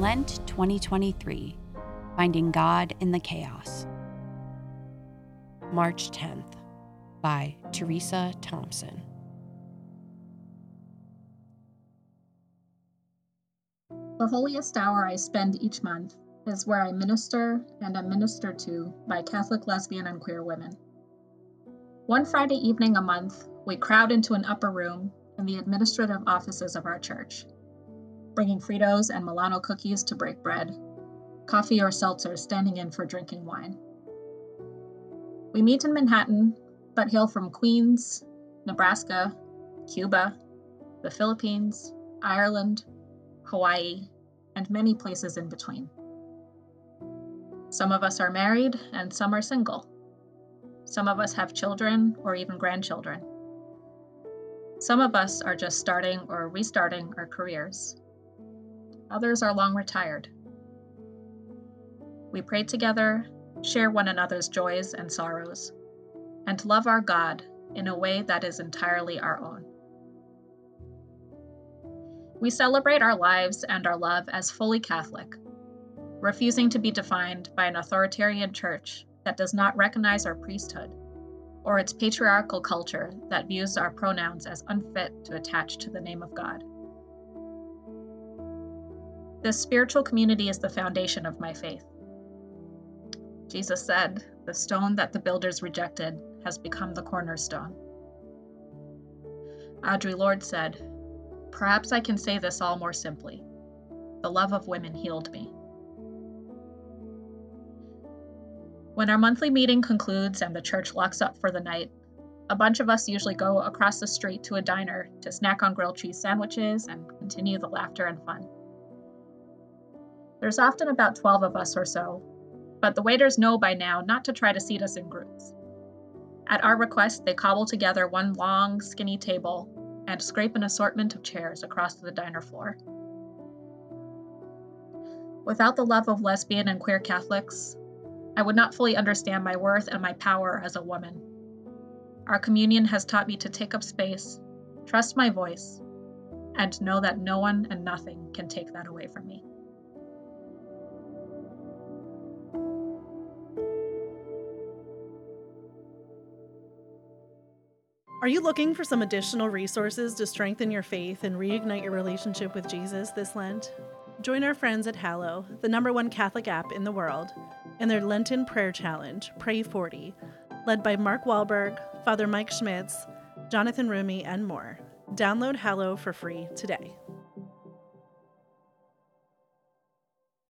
Lent 2023 Finding God in the Chaos. March 10th by Teresa Thompson. The holiest hour I spend each month is where I minister and am ministered to by Catholic lesbian and queer women. One Friday evening a month, we crowd into an upper room in the administrative offices of our church, bringing Fritos and Milano cookies to break bread, coffee or seltzer standing in for drinking wine. We meet in Manhattan, but hail from Queens, Nebraska, Cuba, the Philippines, Ireland, Hawaii, and many places in between. Some of us are married and some are single. Some of us have children or even grandchildren. Some of us are just starting or restarting our careers. Others are long retired. We pray together, share one another's joys and sorrows, and love our God in a way that is entirely our own. We celebrate our lives and our love as fully Catholic, refusing to be defined by an authoritarian church that does not recognize our priesthood or its patriarchal culture that views our pronouns as unfit to attach to the name of God. This spiritual community is the foundation of my faith. Jesus said, The stone that the builders rejected has become the cornerstone. Audre Lorde said, Perhaps I can say this all more simply. The love of women healed me. When our monthly meeting concludes and the church locks up for the night, a bunch of us usually go across the street to a diner to snack on grilled cheese sandwiches and continue the laughter and fun. There's often about 12 of us or so, but the waiters know by now not to try to seat us in groups. At our request, they cobble together one long, skinny table and scrape an assortment of chairs across the diner floor. Without the love of lesbian and queer Catholics, I would not fully understand my worth and my power as a woman. Our communion has taught me to take up space, trust my voice, and know that no one and nothing can take that away from me. Are you looking for some additional resources to strengthen your faith and reignite your relationship with Jesus this Lent? Join our friends at Hallow, the number one Catholic app in the world, in their Lenten prayer challenge, Pray 40, led by Mark Wahlberg, Father Mike Schmitz, Jonathan Roumie, and more. Download Hallow for free today.